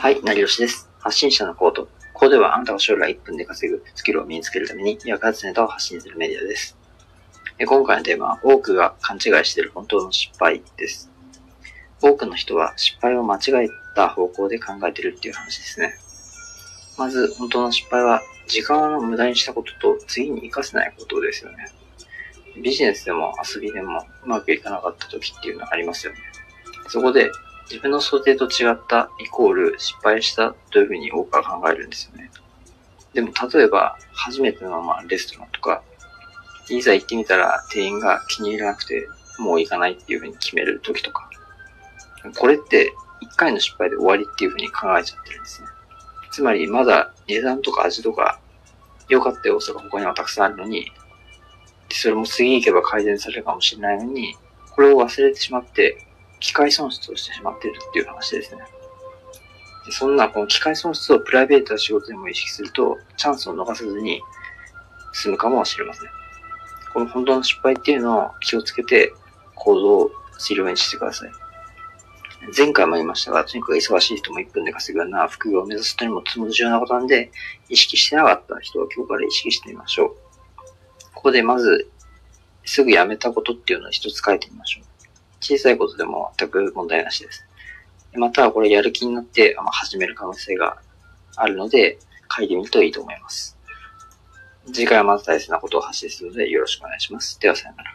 はい、成吉です。発信者のコード。ここではあなたが将来1分で稼ぐスキルを身につけるために役立つネタを発信するメディアです。今回のテーマは多くが勘違いしている本当の失敗です。多くの人は失敗を間違えた方向で考えているっていう話ですね。まず、本当の失敗は時間を無駄にしたことと次に活かせないことですよね。ビジネスでも遊びでもうまくいかなかった時っていうのはありますよね。そこで自分の想定と違ったイコール失敗したというふうに多くは考えるんですよね。でも例えば初めてのまあレストランとか、いざ行ってみたら店員が気に入らなくてもう行かないっていうふうに決める時とか、これって一回の失敗で終わりっていうふうに考えちゃってるんですね。つまりまだ値段とか味とか良かった要素が他にはたくさんあるのに、それも次行けば改善されるかもしれないのに、これを忘れてしまって、機械損失をしてしまっているっていう話ですね。でそんなこの機械損失をプライベートな仕事でも意識すると、チャンスを逃さずに済むかもしれません。この本当の失敗っていうのを気をつけて行動をするようにしてください。前回も言いましたが、とにかく忙しい人も1分で稼ぐような副業を目指す人にもとても重要なことなんで、意識してなかった人は今日から意識してみましょう。ここでまず、すぐやめたことっていうのを一つ書いてみましょう。小さいことでも全く問題なしです。またはこれやる気になって始める可能性があるので、書いてみるといいと思います。次回はまず大切なことを発信するのでよろしくお願いします。ではさよなら。